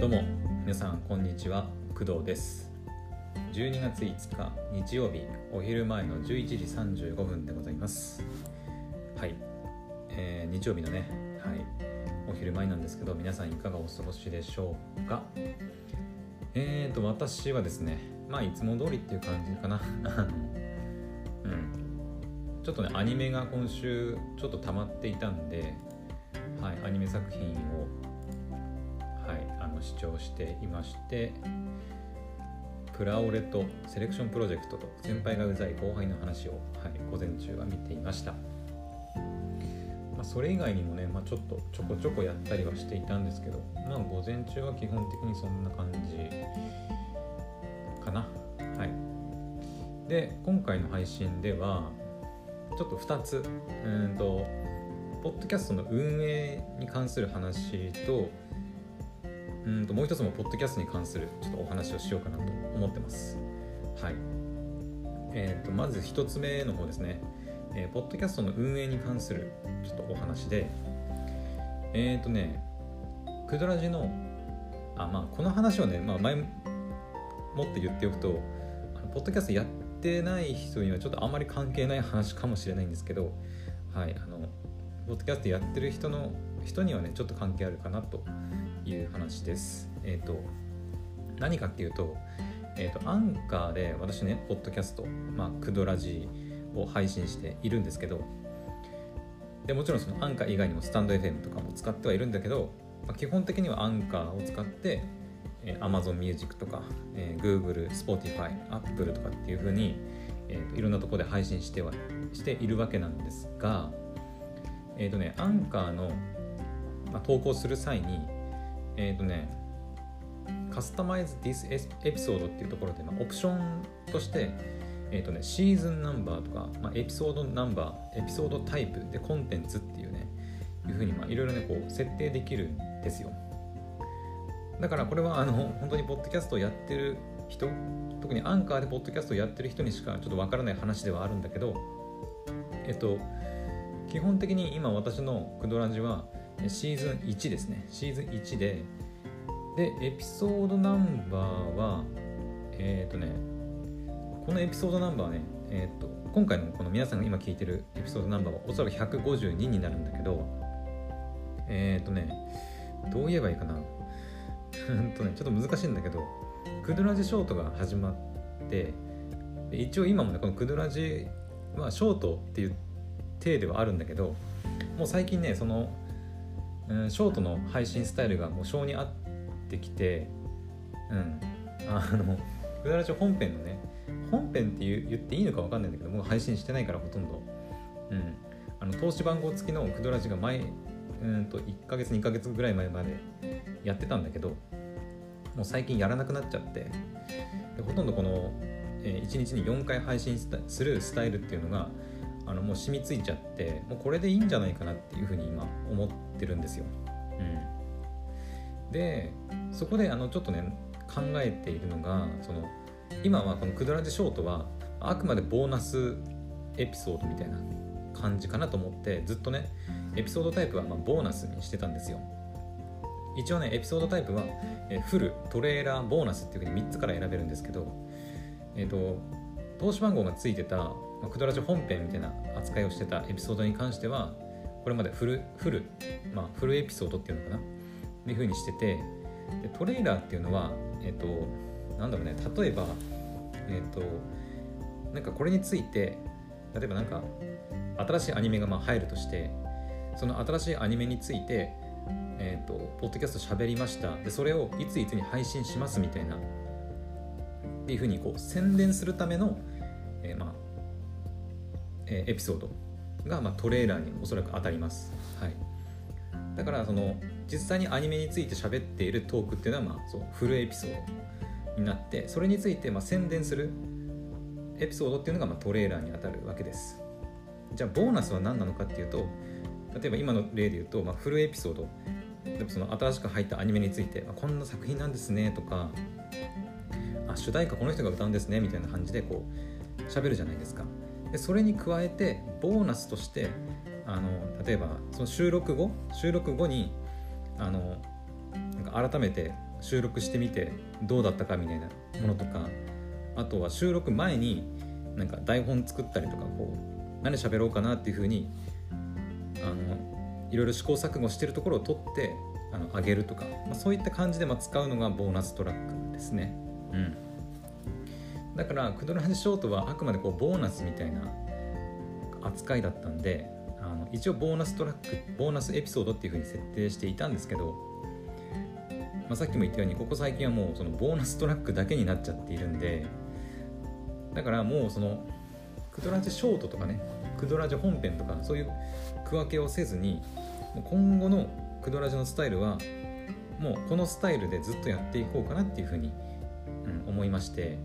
どうも皆さんこんにちは。工藤です。12月5日日曜日お昼前の11時35分でございます。はい、えー、日曜日のねはい。お昼前なんですけど皆さんいかがお過ごしでしょうか？えーと私はですねまあいつも通りっていう感じかな。うん。ちょっとねアニメが今週ちょっと溜まっていたんではいアニメ作品をの視聴していましてプラオレとセレクションプロジェクトと先輩がうざい後輩の話を、はい、午前中は見ていました、まあ、それ以外にもね、まあ、ちょっとちょこちょこやったりはしていたんですけどまあ午前中は基本的にそんな感じかな。はい。で今回の配信ではちょっと2つうんとポッドキャストの運営に関する話とうんともう一つもポッドキャストに関するちょっとお話をしようかなと思ってます。はい。えーと、まず一つ目の方ですね、えー、ポッドキャストの運営に関するちょっとお話で、えっ、ー、とね、クドラジの、あ、まあ、この話をね、まあ、前もって言っておくと、あのポッドキャストやってない人にはちょっとあんまり関係ない話かもしれないんですけど、はい、あの、ポッドキャストやってる人の人にはね、ちょっと関係あるかなという話です。えっ、ー、と何かっていうと,、えーと、アンカーで私ねポッドキャスト、まあ、クドラジーを配信しているんですけどでもちろんそのアンカー以外にもスタンド FM とかも使ってはいるんだけど、まあ、基本的にはアンカーを使って、えー、Amazon Music とか、えー、Google、Spotify、Apple とかっていう風に、えーと、いろんなところで配信してはしているわけなんですがえっ、ー、とねアンカーの、まあ、投稿する際にえっ、ー、とねカスタマイズディスエピソードっていうところで、まあ、オプションとして、えーとね、シーズンナンバーとか、まあ、エピソードナンバーエピソードタイプでコンテンツっていうねいうふうにいろいろねこう設定できるんですよ。だからこれはあの本当にポッドキャストをやってる人特にアンカーでポッドキャストをやってる人にしかちょっとわからない話ではあるんだけどえっと基本的に今私のクドラジはシーズン1ですね。シーズン1で。でエピソードナンバーはえっ、ー、とねこのエピソードナンバーねえっ、ー、と今回のこの皆さんが今聞いてるエピソードナンバーはおそらく152になるんだけどえっ、ー、とねどう言えばいいかな。とねちょっと難しいんだけどクドラジショートが始まって一応今もねこのクドラジはショートっていう体ではあるんだけどもう最近ねそのうん、ショートの配信スタイルがもう性に合ってきて、うん、あの、くだらち本編のね、本編って言っていいのか分かんないんだけど、もう配信してないからほとんど。うん。あの、投資番号付きのクドラジが前、うんと1ヶ月、2ヶ月ぐらい前までやってたんだけど、もう最近やらなくなっちゃって、でほとんどこの、えー、1日に4回配信するスタイルっていうのが、あのもう染みついちゃってもうこれでいいんじゃないかなっていうふうに今思ってるんですよ。うん、でそこであのちょっとね考えているのがその今はこの「クドラジショート」はあくまでボーナスエピソードみたいな感じかなと思ってずっとねエピソードタイプはまボーナスにしてたんですよ。一応ねエピソードタイプはフルトレーラーボーナスっていうふうに3つから選べるんですけどえっ、ー、と投資番号がついてたまあ、クドラジ本編みたいな扱いをしてたエピソードに関してはこれまでフルフル、まあ、フルエピソードっていうのかな？っていうふうにしててでトレーラーっていうのはえっ、となんだろうね例えばえっ、となんかこれについて例えばなんか新しいアニメがまあ入るとしてその新しいアニメについてえっ、とポッドキャスト喋りました。でそれをいついつに配信しますみたいなっていうふうにこう宣伝するための、えー、まあえエピソードが、まあ、トレーラーにおそらく当たります。はい、だからその実際にアニメについて喋っているトークっていうのは、まあ、そうフルエピソードになってそれについてまあ宣伝するエピソードっていうのがまあトレーラーに当たるわけです。じゃあボーナスは何なのかっていうと例えば今の例で言うと、まあ、フルエピソード例えばその新しく入ったアニメについて、あ、こんな作品なんですねとかあ主題歌この人が歌うんですねみたいな感じでこう喋るじゃないですか。でそれに加えてボーナスとしてあの例えばその収録後収録後にあのなんか改めて収録してみてどうだったかみたいなものとかあとは収録前になんか台本作ったりとかこう何喋ろうかなっていうふうにあのいろいろ試行錯誤してるところを取ってあの上げるとか、まあ、そういった感じでま使うのがボーナストラックですね。うん、だからクドラジショートはあくまでこうボーナスみたいな扱いだったんであの一応ボーナストラックボーナスエピソードっていうふうに設定していたんですけど、まあ、さっきも言ったようにここ最近はもうそのボーナストラックだけになっちゃっているんでだからもうそのクドラジショートとかねクドラジ本編とかそういう区分けをせずに今後のクドラジのスタイルはもうこのスタイルでずっとやっていこうかなっていうふうに、うん、思いまして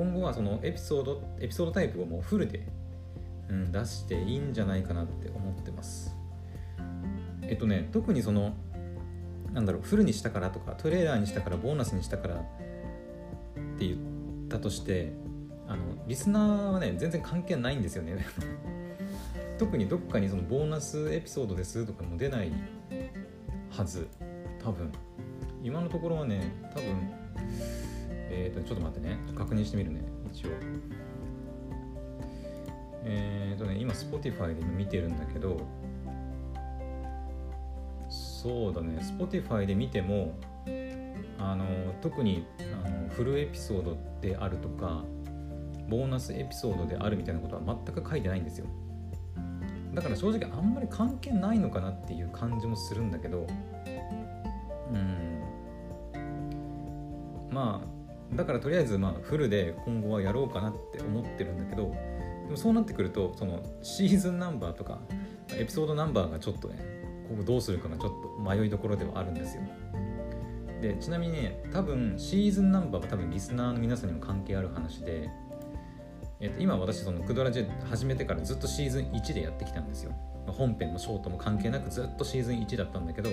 今後はそのエピソードエピソードタイプをもうフルで、うん、出していいんじゃないかなって思ってます。えっとね特にそのなんだろうフルにしたからとかトレーラーにしたからボーナスにしたからって言ったとしてあのリスナーはね全然関係ないんですよね。特にどっかにそのボーナスエピソードですとかも出ないはず。多分。今のところはね多分えっ、ー、とちょっと待ってね。確認してみるね。一応。えっ、ー、とね今 Spotify で見てるんだけどそうだね。Spotify で見てもあの特にあのフルエピソードであるとかボーナスエピソードであるみたいなことは全く書いてないんですよ。だから正直あんまり関係ないのかなっていう感じもするんだけどうん。まあだからとりあえずまあフルで今後はやろうかなって思ってるんだけどでもそうなってくるとそのシーズンナンバーとかエピソードナンバーがちょっとねここどうするかがちょっと迷いどころではあるんですよ。でちなみにね多分シーズンナンバーは多分リスナーの皆さんにも関係ある話でえー、と今私そのクドラジェ始めてからずっとシーズン1でやってきたんですよ。本編のショートも関係なくずっとシーズン1だったんだけど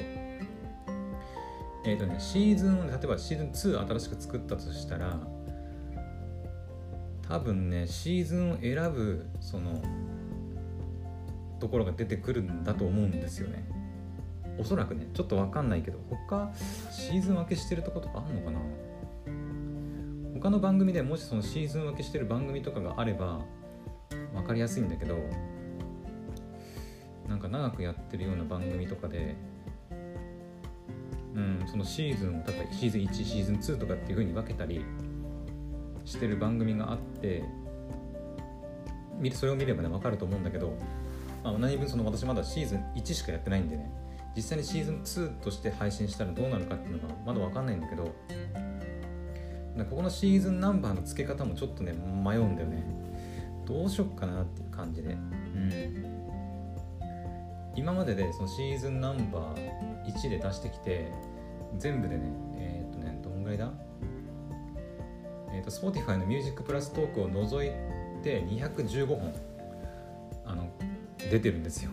えっ、ー、とねシーズン例えばシーズン2新しく作ったとしたら多分ねシーズンを選ぶそのところが出てくるんだと思うんですよね。おそらくねちょっと分かんないけど他シーズン分けしてるとことかあんのかな？他の番組でもしそのシーズン分けしてる番組とかがあれば分かりやすいんだけどなんか長くやってるような番組とかでうんそのシーズンを例えばシーズン1シーズン2とかっていう風に分けたりしてる番組があってそれを見ればね分かると思うんだけど、まあ、何分その私まだシーズン1しかやってないんでね実際にシーズン2として配信したらどうなるかっていうのがまだ分かんないんだけどここのシーズンナンバーの付け方もちょっとね迷うんだよね。どうしよっかなっていう感じで。うん。今まででそのシーズンナンバー1で出してきて全部でねえっ、とねどんぐらいだ？えっ、ー、と Spotify のミュージックプラストークを除いて215本あの出てるんですよ。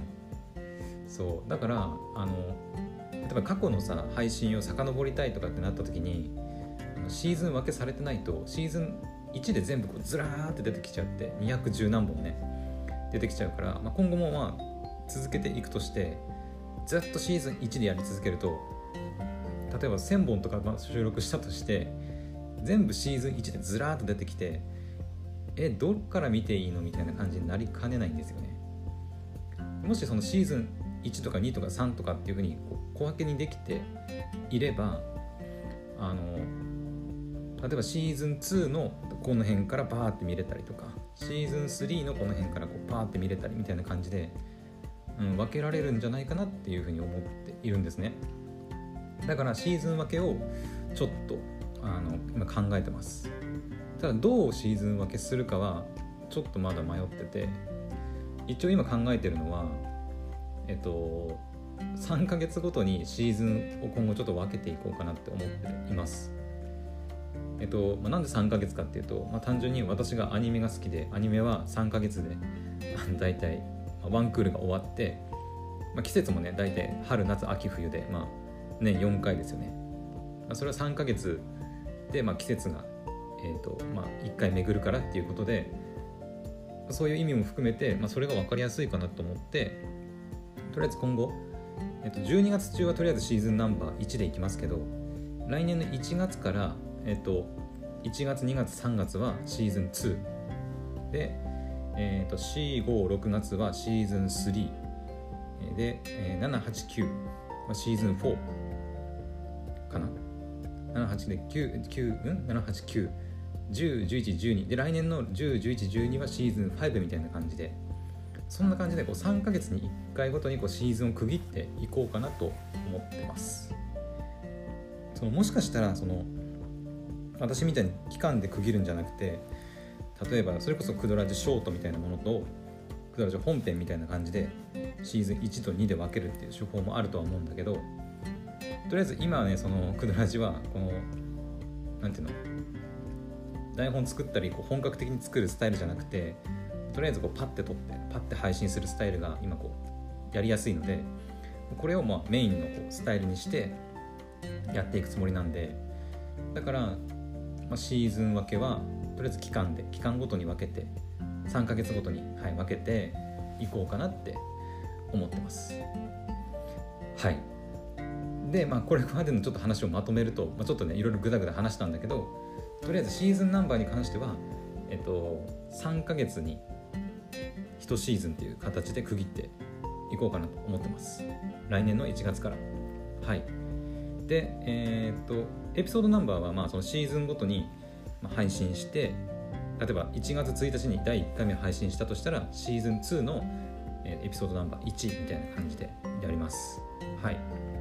そう。だからあの例えば過去のさ配信を遡りたいとかってなった時にシーズン分けされてないとシーズン1で全部こうずらーって出てきちゃって210何本ね出てきちゃうから、まあ、今後もまあ続けていくとしてずっとシーズン1でやり続けると例えば1000本とか収録したとして全部シーズン1でずらーっと出てきてえどっから見ていいのみたいな感じになりかねないんですよね。もしそのシーズン1とか2とか3とかっていうふうに小分けにできていればあの例えばシーズン2のこの辺からバーって見れたりとかシーズン3のこの辺からこうパーって見れたりみたいな感じで、うん、分けられるんじゃないかなっていうふうに思っているんですね。だからシーズン分けをちょっとあの今考えてます。ただどうシーズン分けするかはちょっとまだ迷ってて一応今考えてるのはえっと3ヶ月ごとにシーズンを今後ちょっと分けていこうかなって思っています。えっとまあ、なんで3ヶ月かっていうと、まあ、単純に私がアニメが好きでアニメは3ヶ月で 大体、ワンクールが終わって、まあ、季節もね大体春夏秋冬で、まあ、年4回ですよね、まあ、それは3ヶ月で、まあ、季節が、えーとまあ、1回巡るからっていうことでそういう意味も含めて、まあ、それが分かりやすいかなと思ってとりあえず今後、えっと、12月中はとりあえずシーズンナンバー1でいきますけど来年の1月からえっと1月2月3月はシーズン2で、えー、と456月はシーズン3で、えー、789はシーズン4かな。78で9 9うん？789 10、11、12で来年の10、11、12はシーズン5みたいな感じで。そんな感じでこう3ヶ月に1回ごとにこうシーズンを区切っていこうかなと思ってます。そのもしかしたらその私みたいに期間で区切るんじゃなくて例えばそれこそクドラジショートみたいなものとクドラジ本編みたいな感じでシーズン1と2で分けるっていう手法もあるとは思うんだけどとりあえず今はねそのクドラジはこの何ていうの台本作ったりこう本格的に作るスタイルじゃなくてとりあえずこうパッて撮ってパッて配信するスタイルが今こうやりやすいのでこれをまあメインのこうスタイルにしてやっていくつもりなんでだから、まあ、シーズン分けはとりあえず期間で期間ごとに分けて3ヶ月ごとに、はい、分けていこうかなって思ってます。はい。でまあこれまでのちょっと話をまとめると、まあ、ちょっとねいろいろグダグダ話したんだけどとりあえずシーズンナンバーに関してはえっと3ヶ月に1シーズンっていう形で区切っていこうかなと思ってます。来年の1月から。はい。でえー、っとエピソードナンバーはまあそのシーズンごとに配信して例えば1月1日に第1回目配信したとしたらシーズン2のエピソードナンバー1みたいな感じでやります。はい。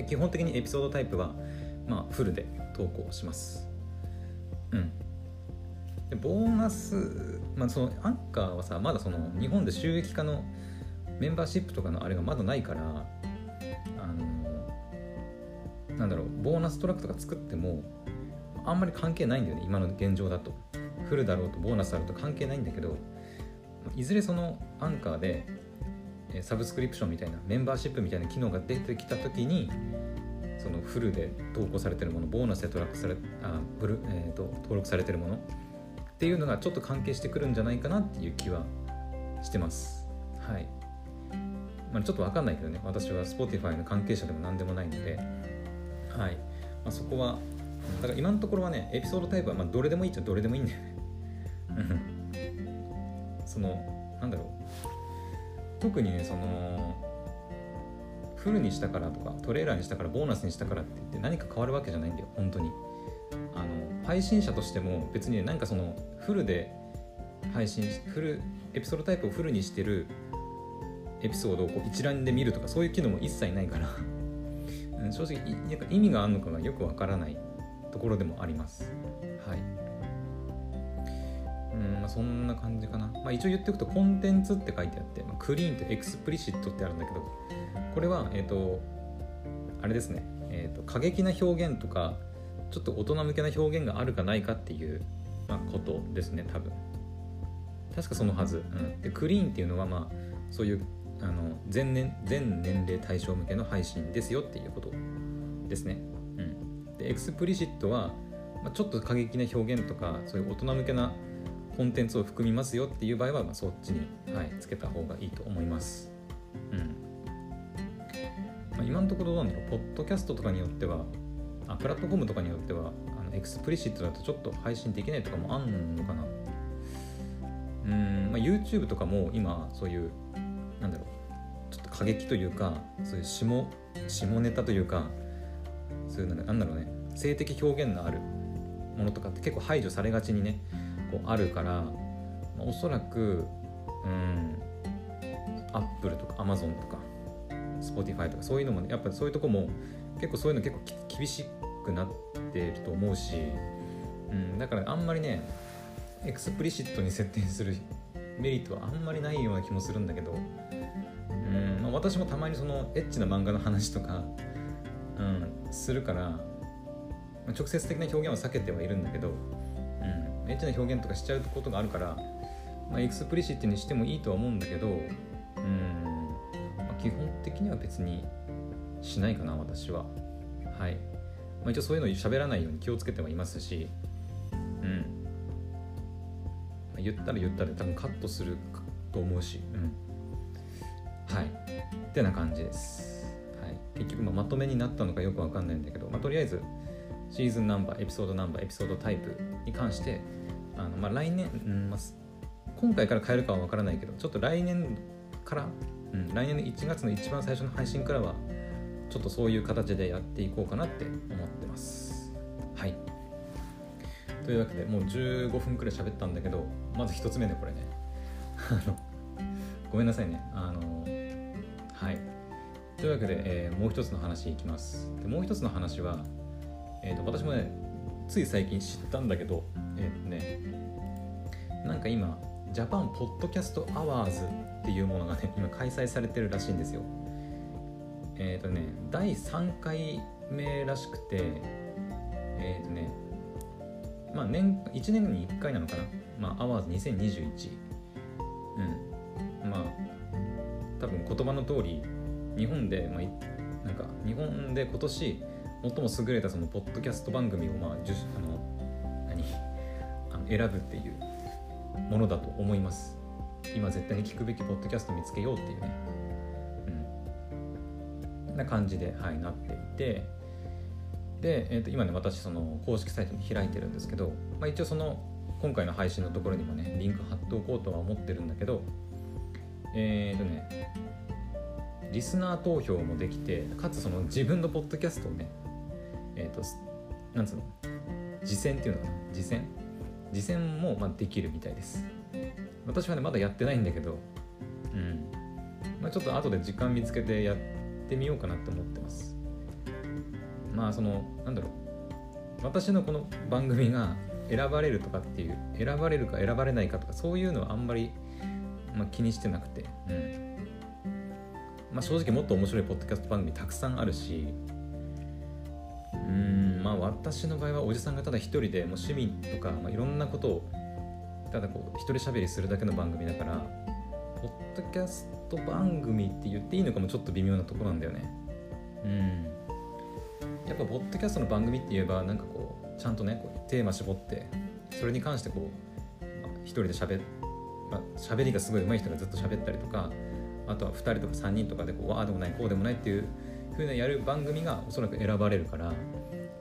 で基本的にエピソードタイプはまあフルで投稿します。うん。でボーナス、まあ、そのアンカーはさまだその日本で収益化のメンバーシップとかのあれがまだないからあのなんだろうボーナストラックとか作ってもあんまり関係ないんだよね今の現状だと。フルだろうとボーナスだろうと関係ないんだけどいずれそのアンカーでサブスクリプションみたいなメンバーシップみたいな機能が出てきた時にそのフルで投稿されてるものボーナスでトラックされあブル、えーと登録されてるものっていうのがちょっと関係してくるんじゃないかなっていう気はしてます。はい。まあ、ちょっと分かんないけどね私は Spotify の関係者でも何でもないので。はい、まあ、そこはだから今のところはねエピソードタイプはまあどれでもいいっちゃどれでもいいんだよね。そのなんだろう。特にねそのフルにしたからとかトレーラーにしたからボーナスにしたからって言って何か変わるわけじゃないんだよ本当に。あの配信者としても別にねなんかそのフルで配信フルエピソードタイプをフルにしてるエピソードをこう一覧で見るとかそういう機能も一切ないから。正直なんか意味があるのかがよくわからないところでもあります。はい、そんな感じかな、まあ、一応言っておくとコンテンツって書いてあって、まあ、 clean と explicit ってあるんだけどこれはえっ、ー、とあれですね、えーと過激な表現とかちょっと大人向けな表現があるかないかっていう、まあ、ことですね多分。確かそのはず、うん、で clean っていうのはまあそういうあの全年全年齢対象向けの配信ですよっていうことですね、うん、で explicit は、まあ、ちょっと過激な表現とかそういう大人向けなコンテンツを含みますよっていう場合は、まあ、そっちに、はい、つけた方がいいと思います。うん。まあ、今のところどうなんだろう。ポッドキャストとかによってはあプラットフォームとかによってはあの explicit だとちょっと配信できないとかもあんのかな。うん、まあ、YouTube とかも今そういうなんだろう。ちょっと過激というかそういう下下ネタというかそういうなんだろうね。性的表現のあるものとかって結構排除されがちにねこうあるから、おそらくうんアップルとかアマゾンとか Spotify とかそういうのもねやっぱそういうとこも結構そういうの結構厳しくなってると思うし、うん、だからあんまりね explicit に設定するメリットはあんまりないような気もするんだけど、うんまあ、私もたまにそのエッチな漫画の話とか、うん、するから、まあ、直接的な表現は避けてはいるんだけど、エッチな表現とかしちゃうことがあるから、まあ、 explicit にしてもいいとは思うんだけど、うんまあ、基本的には別にしないかな私は。はい、まあ、一応そういうの喋らないように気をつけてはいますしうん、まあ、言ったら言ったら多分カットすると思うしうん。はい。ってな感じです、はい、結局ままとめになったのかよくわかんないんだけど、まあ、とりあえずシーズンナンバーエピソードナンバーエピソードタイプに関してあの、まあ、来年、うんまあ、今回から変えるかはわからないけどちょっと来年から、うん、来年の1月の一番最初の配信からはちょっとそういう形でやっていこうかなって思ってます。はい。というわけでもう15分くらい喋ったんだけどまず1つ目でこれね。ごめんなさいね。あのはい。というわけで、えー、もう一つの話いきます。でもう一つの話は、えーと、私もねつい最近知ったんだけどえっ、とねなんか今 Japan Podcast Awards っていうものがね今開催されてるらしいんですよ。えっ、ー、とね第3回目らしくてえっ、ー、とねまあ年1年に1回なのかな。まあアワーズ2021うん。まあ多分言葉の通り日本で、まあ、なんか日本で今年最も優れたそのポッドキャスト番組をまああの何？あの選ぶっていうものだと思います。今絶対に聞くべきポッドキャスト見つけようっていうね。うん。な感じで、はい、なっていて。で、えー、と今ね私その公式サイトに開いてるんですけど、まあ、一応その今回の配信のところにもねリンク貼っておこうとは思ってるんだけどえっ、ー、とねリスナー投票もできてかつその自分のポッドキャストをねえっ、ー、となんつうの？実践っていうのかな？実践実践もまあできるみたいです。私はねまだやってないんだけどうん。まあちょっと後で時間見つけてやってみようかなって思ってます。まあそのなんだろう。私のこの番組が選ばれるとかっていう選ばれるか選ばれないかとかそういうのはあんまり、まあ、気にしてなくて、うん。まあ、正直もっと面白いポッドキャスト番組たくさんあるし私の場合はおじさんがただ一人でもう趣味とか、まあ、いろんなことをただこう一人喋りするだけの番組だからポッドキャスト番組って言っていいのかもちょっと微妙なところなんだよね。うん。やっぱポッドキャストの番組って言えばなんかこうちゃんとねこうテーマ絞ってそれに関してこう、まあ、一人で喋まあ、喋りがすごい上手い人がずっと喋ったりとかあとは2人とか3人とかでこうああでもないこうでもないっていう風なやる番組がおそらく選ばれるから、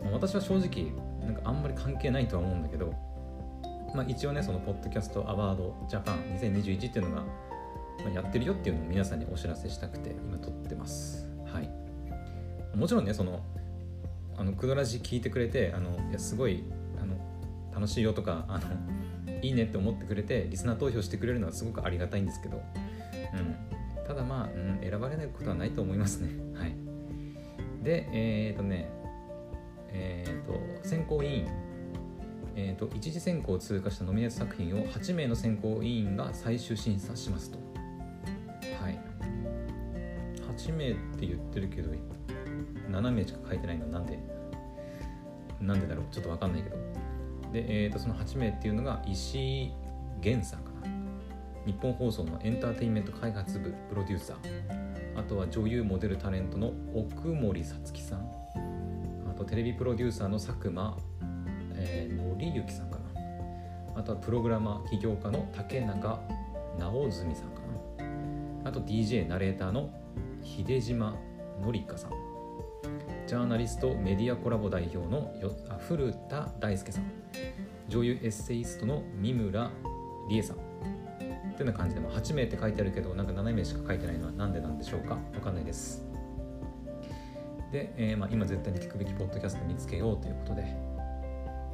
まあ、私は正直なんかあんまり関係ないとは思うんだけど、まあ、一応ねそのポッドキャストアワードジャパン2021っていうのが、まあ、やってるよっていうのを皆さんにお知らせしたくて今撮ってます。はい。もちろんねそのあのクドラジ聞いてくれてあのいやすごいあの楽しいよとかあのいいねって思ってくれてリスナー投票してくれるのはすごくありがたいんですけど、うん、ただまあ、うん、選ばれないことはないと思いますね。はい。でえっ、とねえ、ー、と選考委員えーと、一次選考を通過したノミネート作品を8名の選考委員が最終審査しますと。はい。8名って言ってるけど、7名しか書いてないのなんでなんでだろうちょっとわかんないけど。で、えーと、その8名っていうのが石井源さんかな。日本放送のエンターテインメント開発部プロデューサー。あとは女優モデルタレントの奥森さつきさん。とテレビプロデューサーの佐久間えー、森幸さんかな。あとはプログラマー起業家の竹中直純さんかな。あと DJ ナレーターの秀島紀香さん。ジャーナリストメディアコラボ代表のよあ古田大輔さん。女優エッセイストの三村理恵さん。ってな感じでも8名って書いてあるけどなんか7名しか書いてないのは何でなんでしょうか。わかんないです。で、えー、まあ、今絶対に聞くべきポッドキャスト見つけようということで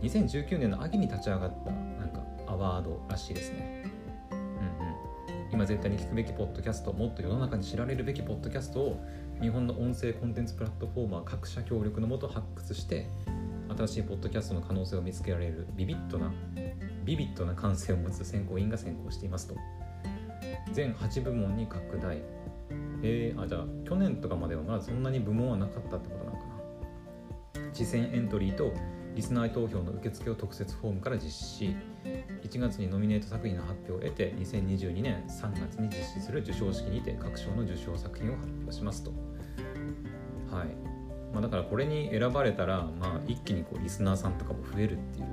2019年の秋に立ち上がったなんかアワードらしいですね。うんうん、今絶対に聞くべきポッドキャストもっと世の中に知られるべきポッドキャストを日本の音声コンテンツプラットフォーマー各社協力のもと発掘して新しいポッドキャストの可能性を見つけられるビビッドなビビッドな感性を持つ選考委員が選考していますと。全8部門に拡大。えー、あじゃあ去年とかまではまだそんなに部門はなかったってことなのかな。次戦エントリーとリスナー投票の受付を特設フォームから実施。1月にノミネート作品の発表を得て2022年3月に実施する授賞式にて各賞の受賞作品を発表しますと。はい。まあ、だからこれに選ばれたら、まあ、一気にこうリスナーさんとかも増えるっていう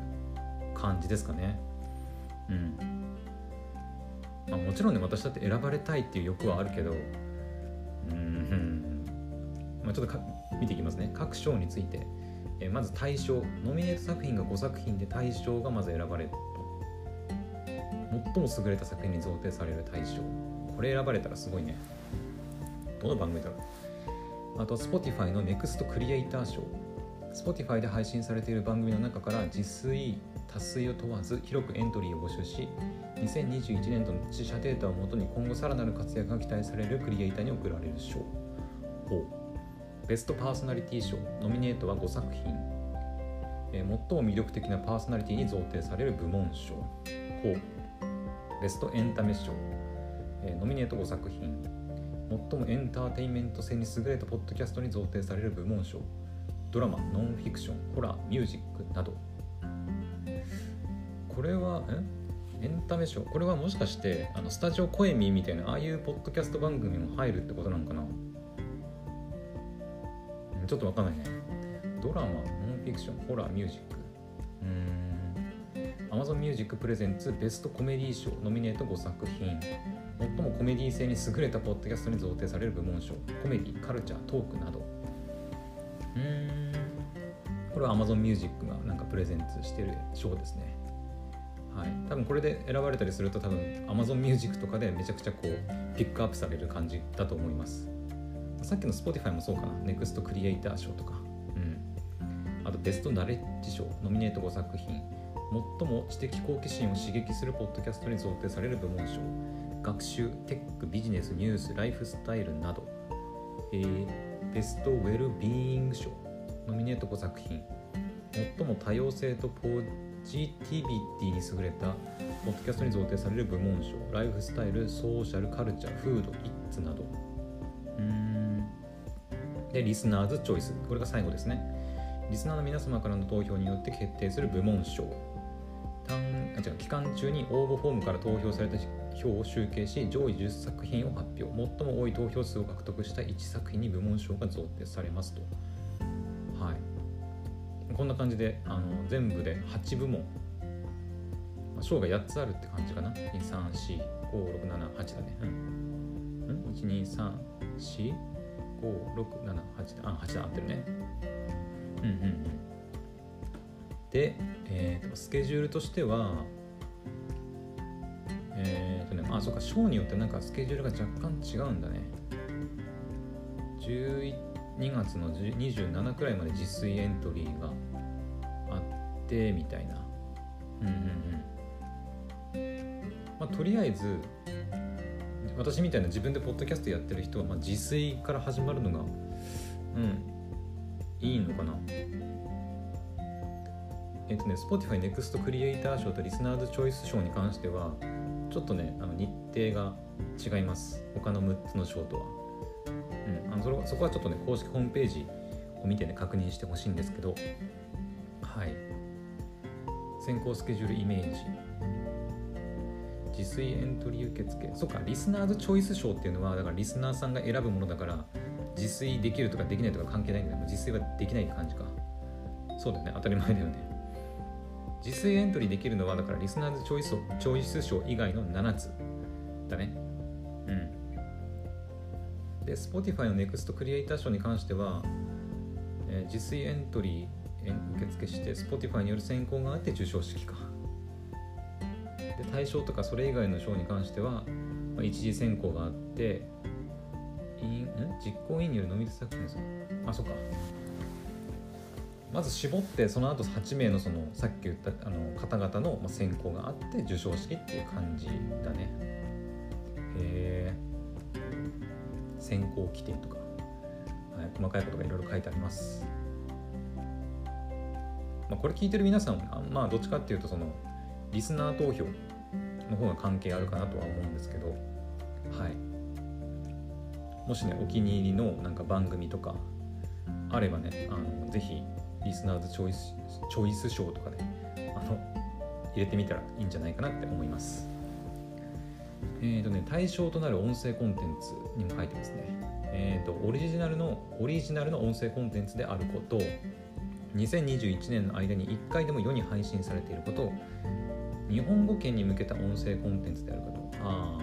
感じですかね。うん。まあ、もちろんね私だって選ばれたいっていう欲はあるけどうん、まあ、ちょっと見ていきますね。各賞について、え、まず大賞。ノミネート作品が5作品で大賞がまず選ばれると。最も優れた作品に贈呈される大賞。これ選ばれたらすごいね。どの番組だろう。あと Spotify の NEXT クリエイター賞。Spotify で配信されている番組の中から自炊多数を問わず広くエントリーを募集し2021年度の自社データをもとに今後さらなる活躍が期待されるクリエイターに贈られる賞。ベストパーソナリティ賞ノミネートは5作品、え、最も魅力的なパーソナリティに贈呈される部門賞。ベストエンタメ賞、え、ノミネート5作品。最もエンターテインメント性に優れたポッドキャストに贈呈される部門賞。ドラマノンフィクションホラーミュージックなど。これはエンタメ賞これはもしかしてあのスタジオコエミみたいなああいうポッドキャスト番組も入るってことなのかな？ちょっとわかんないね。ドラマノンフィクションホラーミュージック。うん。Amazon Music Presents ベストコメディ賞ノミネート5作品。最もコメディ性に優れたポッドキャストに贈呈される部門賞。コメディカルチャートークなど。うん。これは Amazon Music がなんかプレゼンツしてる賞ですね。はい、多分これで選ばれたりすると多分 Amazon Music とかでめちゃくちゃこうピックアップされる感じだと思います。さっきの Spotify もそうかな。NEXT クリエイター賞とか。うん。あとベストナレッジ賞ノミネート5作品。最も知的好奇心を刺激するポッドキャストに贈呈される部門賞。学習テックビジネスニュースライフスタイルなど、えー、ベストウェルビーイング賞ノミネート5作品。最も多様性とポージティビティに優れたポッドキャストに贈呈される部門賞ライフスタイルソーシャルカルチャーフードイッツなど。うん。でリスナーズチョイス。これが最後ですね。リスナーの皆様からの投票によって決定する部門賞。単あ違う期間中に応募フォームから投票された票を集計し上位10作品を発表。最も多い投票数を獲得した1作品に部門賞が贈呈されますと。はいこんな感じであの全部で8部門。まあ賞が8つあるって感じかな。2 3 4 5 6 7 8だね。うん、1 2 3 4 5 6 7 8あ8だ合ってるね。うんうんうん。で、えーと、スケジュールとしてはえっ、ー、とねあそうか賞によってなんかスケジュールが若干違うんだね。2月の27くらいまで自炊エントリーがてみたいな。うんうんうん。まあとりあえず私みたいな自分でポッドキャストやってる人は、まあ、自炊から始まるのがうんいいのかな。えっとね Spotify NEXT クリエイター賞とリスナーズチョイス賞に関してはちょっとねあの日程が違います。他の6つの賞とは、うん、あのそれそこはちょっとね公式ホームページを見てね確認してほしいんですけど。はい。先行スケジュールイメージ自炊エントリー受付。そうかリスナーズチョイス賞っていうのはだからリスナーさんが選ぶものだから自炊できるとかできないとか関係ないんだけど自炊はできないって感じか。そうだよね。当たり前だよね。自炊エントリーできるのはだからリスナーズチョイスチョイス賞以外の7つ。だね。うん。で Spotify の NEXT クリエイター賞に関しては、えー、自炊エントリー受付して Spotify による選考があって授賞式か。で対象とかそれ以外の賞に関しては、まあ、一次選考があってん実行委員によるノミネート作品ですあそっか。まず絞ってその後8名のそのさっき言ったあの方々の選考があって授賞式っていう感じだね。へえ選考規定とか、はい、細かいことがいろいろ書いてあります。まあ、これ聞いてる皆さんはまあどっちかっていうとそのリスナー投票の方が関係あるかなとは思うんですけどはい。もしねお気に入りのなんか番組とかあればねあのぜひリスナーズチョイスチョイス賞とかであの入れてみたらいいんじゃないかなって思います。え、ー、とね対象となる音声コンテンツにも書いてますね。えっ、ー、とオリジナルのオリジナルの音声コンテンツであること2021年の間に1回でも世に配信されていること日本語圏に向けた音声コンテンツであること。あ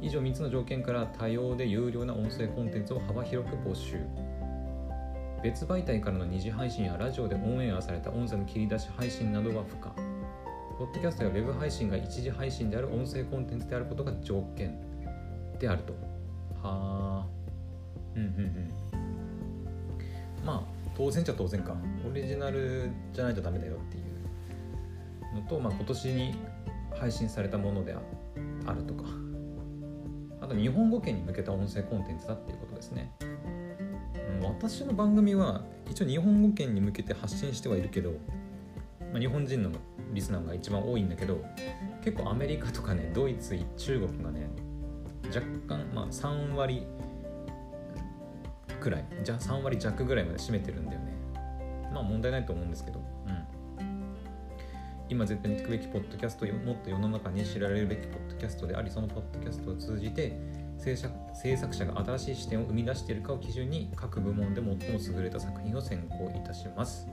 以上3つの条件から多様で有料な音声コンテンツを幅広く募集。別媒体からの二次配信やラジオでオンエアされた音声の切り出し配信などは不可。ポッドキャストやウェブ配信が一時配信である音声コンテンツであることが条件であると。はあ。うんうんうん。まあ当然じゃ当然か。オリジナルじゃないとダメだよっていうのと、まあ、今年に配信されたものであるとか。あと日本語圏に向けた音声コンテンツだっていうことですね、私の番組は一応日本語圏に向けて発信してはいるけど、まあ、日本人のリスナーが一番多いんだけど結構アメリカとかねドイツ中国がね若干まあ3割くらいじゃあ3割弱ぐらいまで占めてるんだよね。まあ問題ないと思うんですけど、うん、今絶対に聞くべきポッドキャストもっと世の中に知られるべきポッドキャストでありそのポッドキャストを通じて制作制作者が新しい視点を生み出しているかを基準に各部門で最も優れた作品を選考いたします。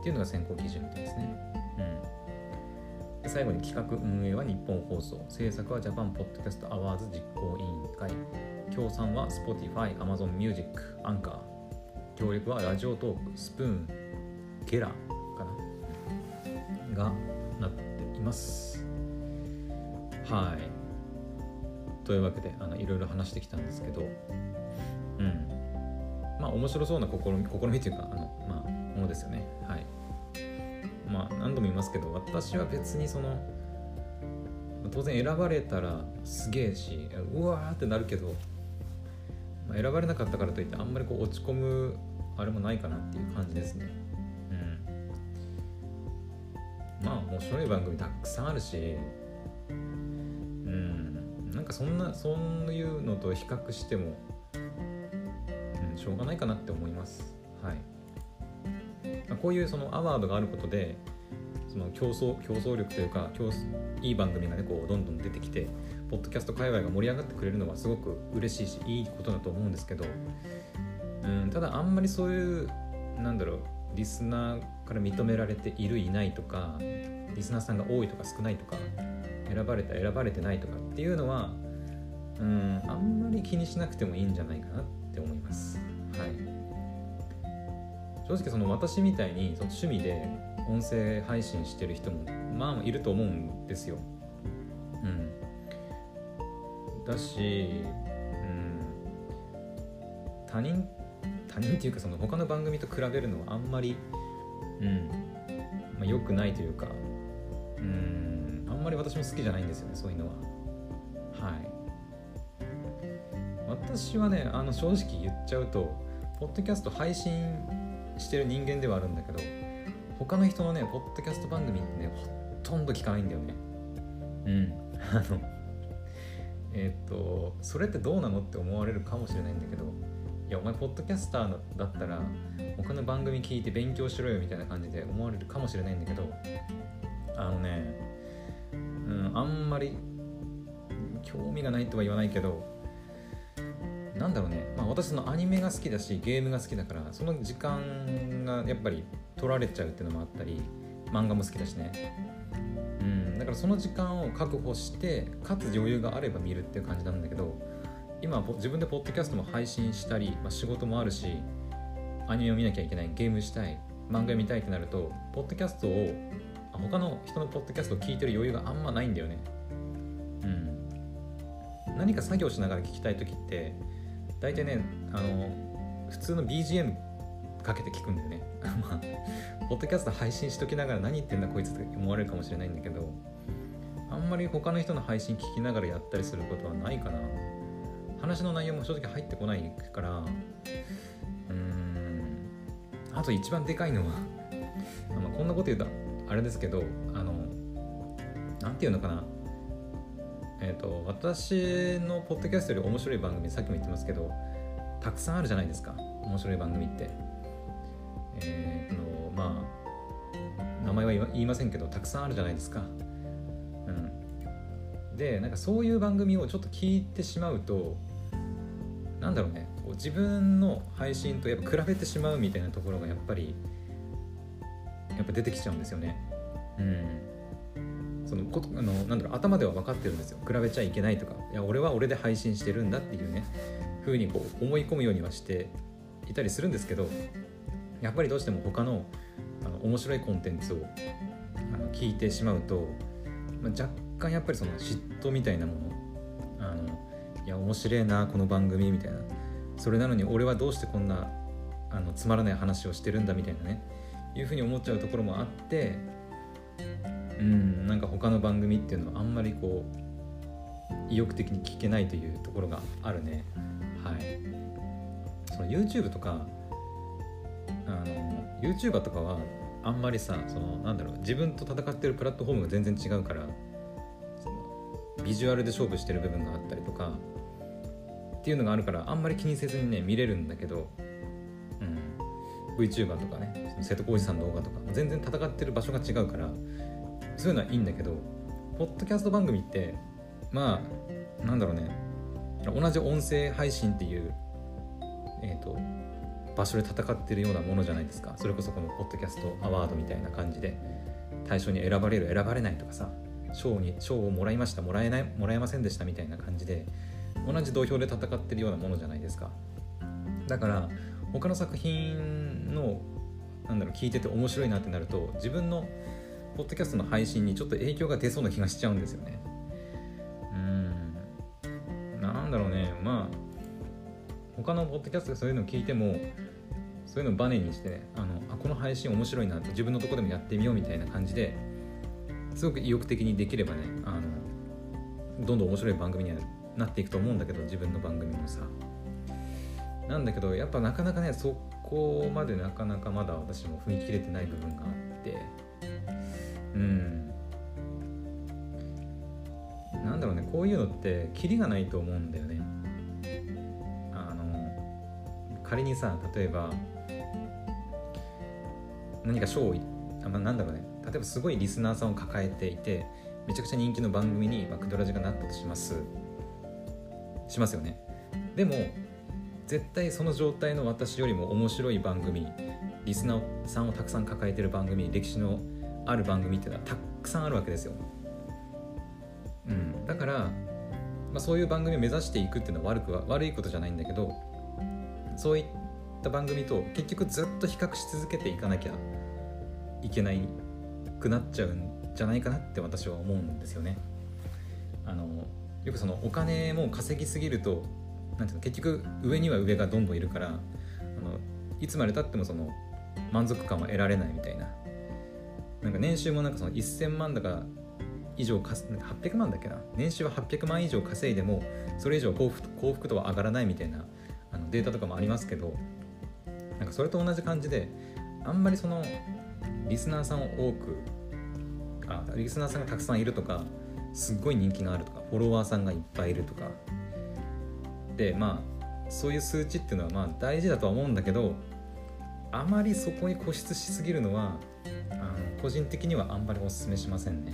っていうのが選考基準みたいですね。うん、で最後に企画運営はニッポン放送。制作は Japan Podcast Awards 実行委員会。協賛は Spotify、Amazon Music、 Anchor 協力は Radiotalk、Spoon、GERA かな？がなっています。はい。というわけであのいろいろ話してきたんですけど。うん。まあ面白そうな試み試みというかあの、まあ、ものですよね。はい。まあ何度も言いますけど私は別にその当然選ばれたらすげえしうわーってなるけど、まあ、選ばれなかったからといってあんまりこう落ち込むあれもないかなっていう感じですね。うん。まあ面白い番組たくさんあるしうん。なんかそんなそういうのと比較しても、うん、しょうがないかなって思います。はい、こういうそのアワードがあることでその競争競争力というかいい番組がねこうどんどん出てきてポッドキャスト界隈が盛り上がってくれるのはすごく嬉しいしいいことだと思うんですけど、うん、ただあんまりそういうなんだろうリスナーから認められているいないとかリスナーさんが多いとか少ないとか選ばれた選ばれてないとかっていうのはうんあんまり気にしなくてもいいんじゃないかなって思います。はい正直その私みたいにその趣味で音声配信してる人もまあいると思うんですよ。うん。だし、うん、他人他人っていうかその他の番組と比べるのはあんまり、うんまあ、良くないというか、うん、あんまり私も好きじゃないんですよねそういうのは。はい。私はねあの正直言っちゃうとポッドキャスト配信してる人間ではあるんだけど他の人のねポッドキャスト番組ってねほとんど聞かないんだよねうんあのえっ、とそれってどうなのって思われるかもしれないんだけどいやお前ポッドキャスターだったら他の番組聞いて勉強しろよみたいな感じで思われるかもしれないんだけどあのねうんあんまり興味がないとは言わないけどなんだろうね、まあ、私のアニメが好きだしゲームが好きだからその時間がやっぱり取られちゃうっていうのもあったり漫画も好きだしね。からその時間を確保してかつ余裕があれば見るっていう感じなんだけど今自分でポッドキャストも配信したり、まあ、仕事もあるしアニメを見なきゃいけないゲームしたい漫画見たいってなるとポッドキャストを他の人のポッドキャストを聞いてる余裕があんまないんだよね。うん。何か作業しながら聞きたい時って大体ねあの普通の BGM かけて聞くんだよね。まあポッドキャスト配信しときながら何言ってんだこいつって思われるかもしれないんだけどあんまり他の人の配信聞きながらやったりすることはないかな話の内容も正直入ってこないからうーんあと一番でかいのはまあこんなこと言うとあれですけどあの何て言うのかな。えーと、私のポッドキャストより面白い番組さっきも言ってますけどたくさんあるじゃないですか。面白い番組って。えー、のまあ名前は言いませんけどたくさんあるじゃないですか。うん、でなんかそういう番組をちょっと聞いてしまうとなんだろうね。こう自分の配信とやっぱ比べてしまうみたいなところがやっぱりやっぱ出てきちゃうんですよね。うん。そのことあのなんだろう頭では分かってるんですよ。比べちゃいけないとか。いや俺は俺で配信してるんだっていうね。風にこう思い込むようにはしていたりするんですけどやっぱりどうしても他のあの面白いコンテンツをあの聞いてしまうと、まあ、若干やっぱりその嫉妬みたいなものあのいや面白いなこの番組みたいな。それなのに俺はどうしてこんなあのつまらない話をしてるんだみたいなね。いうふうに思っちゃうところもあってうんなんか他の番組っていうのはあんまりこう意欲的に聞けないというところがあるね。はい。その YouTube とかあの YouTuber とかはあんまりさそのなんだろう自分と戦ってるプラットフォームが全然違うからそのビジュアルで勝負してる部分があったりとかっていうのがあるからあんまり気にせずにね見れるんだけど、うん、VTuber とかねその瀬戸康史さんの動画とか全然戦ってる場所が違うからそういうのはいいんだけどポッドキャスト番組ってまあなんだろうね同じ音声配信っていうえっ、ー、と場所で戦ってるようなものじゃないですか。それこそこのポッドキャストアワードみたいな感じで。対象に選ばれる選ばれないとかさ。賞に賞をもらいました。もらえないもらえませんでしたみたいな感じで。同じ土俵で戦ってるようなものじゃないですか。だから他の作品のなんだろう聞いてて面白いなってなると自分のポッドキャストの配信にちょっと影響が出そうな気がしちゃうんですよね。うん。なんだろうね。まあ他のポッドキャストでそういうのを聞いてもそういうのをバネにしてねあのあこの配信面白いなって自分のとこでもやってみようみたいな感じですごく意欲的にできればねあのどんどん面白い番組にはなっていくと思うんだけど自分の番組もさ。なんだけどやっぱなかなかねそこまでなかなかまだ私も踏み切れてない部分があって。うん。なんだろうねこういうのってキリがないと思うんだよね。あの仮にさ例えば何か賞をあ、まあ、なんだろうね。例えばすごいリスナーさんを抱えていてめちゃくちゃ人気の番組に、まあ、クドラジがなったとします。しますよね。でも絶対その状態の私よりも面白い番組リスナーさんをたくさん抱えてる番組歴史のある番組っていうのはたくさんあるわけですよ、うん、だから、まあ、そういう番組を目指していくっていうのは悪くは悪いことじゃないんだけどそういった番組と結局ずっと比較し続けていかなきゃいけないくなっちゃうんじゃないかなって私は思うんですよね。あのよくそのお金も稼ぎすぎるとなていうの結局上には上がどんどんいるからあのいつまでたってもその満足感は得られないみたいななんか年収もなんかその1000万だか以上か800万だっけな年収は800万以上稼いでもそれ以上幸福幸福度は上がらないみたいなあのデータとかもありますけどなんかそれと同じ感じであんまりそのリスナーさんを多くあリスナーさんがたくさんいるとかすっごい人気があるとかフォロワーさんがいっぱいいるとかでまあそういう数値っていうのはまあ大事だとは思うんだけどあまりそこに固執しすぎるのはあの個人的にはあんまりおすすめしませんね。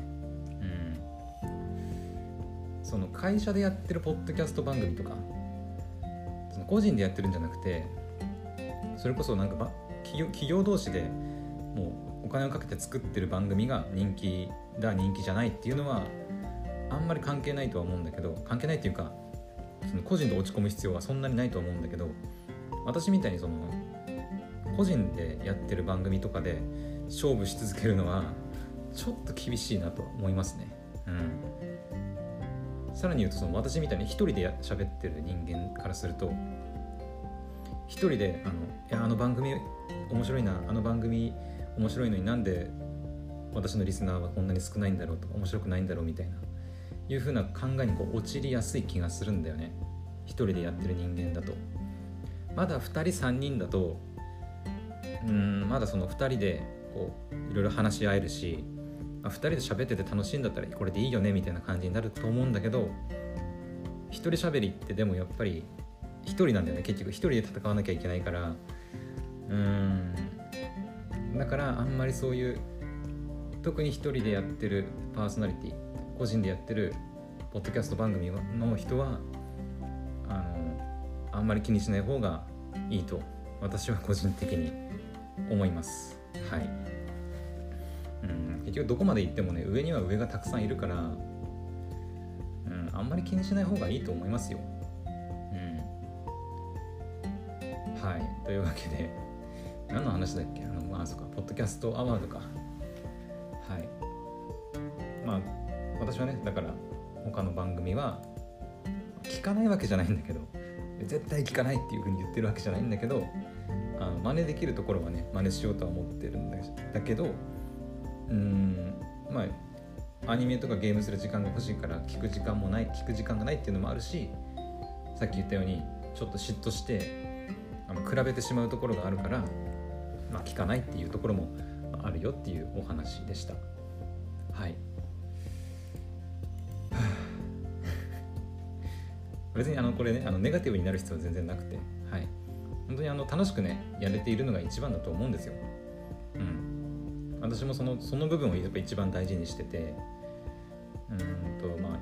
うん、その会社でやってるポッドキャスト番組とかその個人でやってるんじゃなくてそれこそなんか企業企業同士でもうお金をかけて作ってる番組が人気だ人気じゃないっていうのはあんまり関係ないとは思うんだけど関係ないっていうかその個人で落ち込む必要はそんなにないと思うんだけど私みたいにその個人でやってる番組とかで勝負し続けるのはちょっと厳しいなと思いますね。うん、さらに言うとその私みたいに一人で喋ってる人間からすると一人であのいやあの番組面白いなあの番組面白いのになんで私のリスナーはこんなに少ないんだろうとか面白くないんだろうみたいないうふうな考えにこう陥りやすい気がするんだよね。一人でやってる人間だと。まだ2人3人だとうんまだその2人でこういろいろ話し合えるし、ま、2人で喋ってて楽しいんだったらこれでいいよねみたいな感じになると思うんだけど一人喋りってでもやっぱり一人なんだよね。結局一人で戦わなきゃいけないから。うん。だからあんまりそういう特に一人でやってるパーソナリティ個人でやってるポッドキャスト番組の人はあのあんまり気にしない方がいいと私は個人的に思います。はい。うん結局どこまで行ってもね上には上がたくさんいるからうんあんまり気にしない方がいいと思いますよ。うん。はい。というわけで何の話だっけあのまあそうかポッドキャストアワードか。はい。まあ私はねだから他の番組は聞かないわけじゃないんだけど絶対聞かないっていうふうに言ってるわけじゃないんだけどあの真似できるところはね真似しようとは思ってるんだけどうんまあアニメとかゲームする時間が欲しいから聞く時間もない聞く時間がないっていうのもあるしさっき言ったようにちょっと嫉妬してあの比べてしまうところがあるから、まあ、聞かないっていうところもあるよっていうお話でした。はい。別にあのこれねあのネガティブになる必要は全然なくて。はい。本当にあの楽しくねやれているのが一番だと思うんですよ。うん。私もそのその部分をやっぱ一番大事にしてて。うんとまあ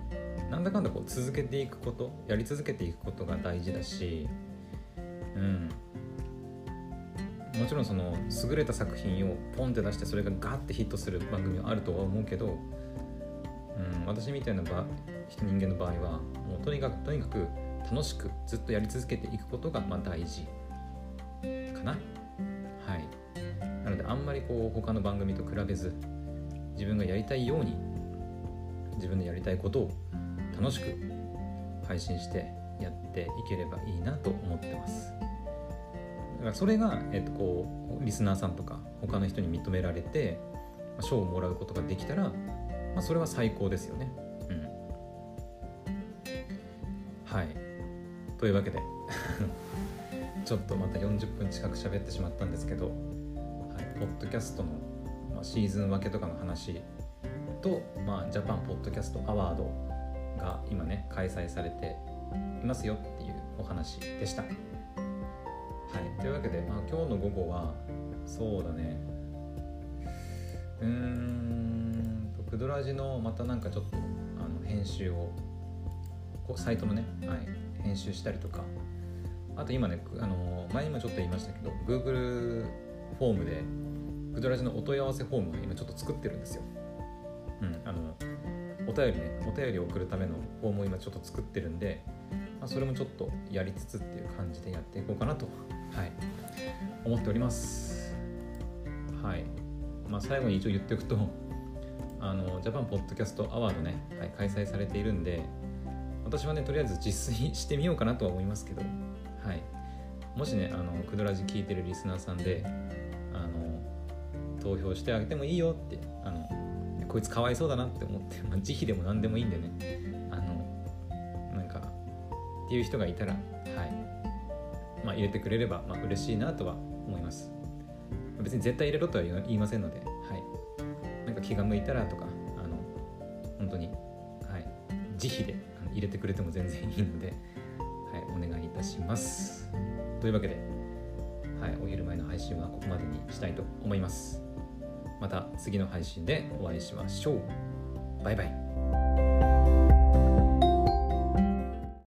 なんだかんだこう続けていくことやり続けていくことが大事だし。うん。もちろんその優れた作品をポンって出してそれがガッてヒットする番組はあるとは思うけど、うん、私みたいな場人間の場合はもうとにかくとにかく楽しくずっとやり続けていくことがまあ大事かな。はい。なのであんまりこう他の番組と比べず自分がやりたいように自分でやりたいことを楽しく配信してやっていければいいなと思ってます。だからそれが、えっと、こうリスナーさんとか他の人に認められて賞をもらうことができたら、まあ、それは最高ですよね。うん。はい。というわけで ちょっとまた40分近く喋ってしまったんですけど、はい、ポッドキャストの、まあ、シーズン分けとかの話と、まあ、ジャパンポッドキャストアワードが今ね開催されていますよっていうお話でした。というわけで、まあ、今日の午後はそうだねうーんとクドラジのまたなんかちょっとあの編集をこサイトのね、はい、編集したりとかあと今ねあの前にもちょっと言いましたけど Google フォームでクドラジのお問い合わせフォームを今ちょっと作ってるんですよ。うん、あのお便りねお便りを送るためのフォームを今ちょっと作ってるんで、まあ、それもちょっとやりつつっていう感じでやっていこうかなと、はい、思っております。はい。まあ最後に一応言っておくと あのジャパンポッドキャストアワードね、はい、開催されているんで私はねとりあえず実炊してみようかなとは思いますけどはい。もしねあのクドラジ聞いてるリスナーさんであの投票してあげてもいいよってあのこいつかわいそうだなって思って、まあ、慈悲でも何でもいいんでねあのなんかっていう人がいたらまあ入れてくれれば、まあ嬉しいなとは思います。別に絶対入れろとは言いませんのではい。なんか気が向いたらとかあの本当にはい。慈悲で入れてくれても全然いいので、はい、お願いいたします。というわけで、はい、お昼前の配信はここまでにしたいと思います。また次の配信でお会いしましょう。バイバイ。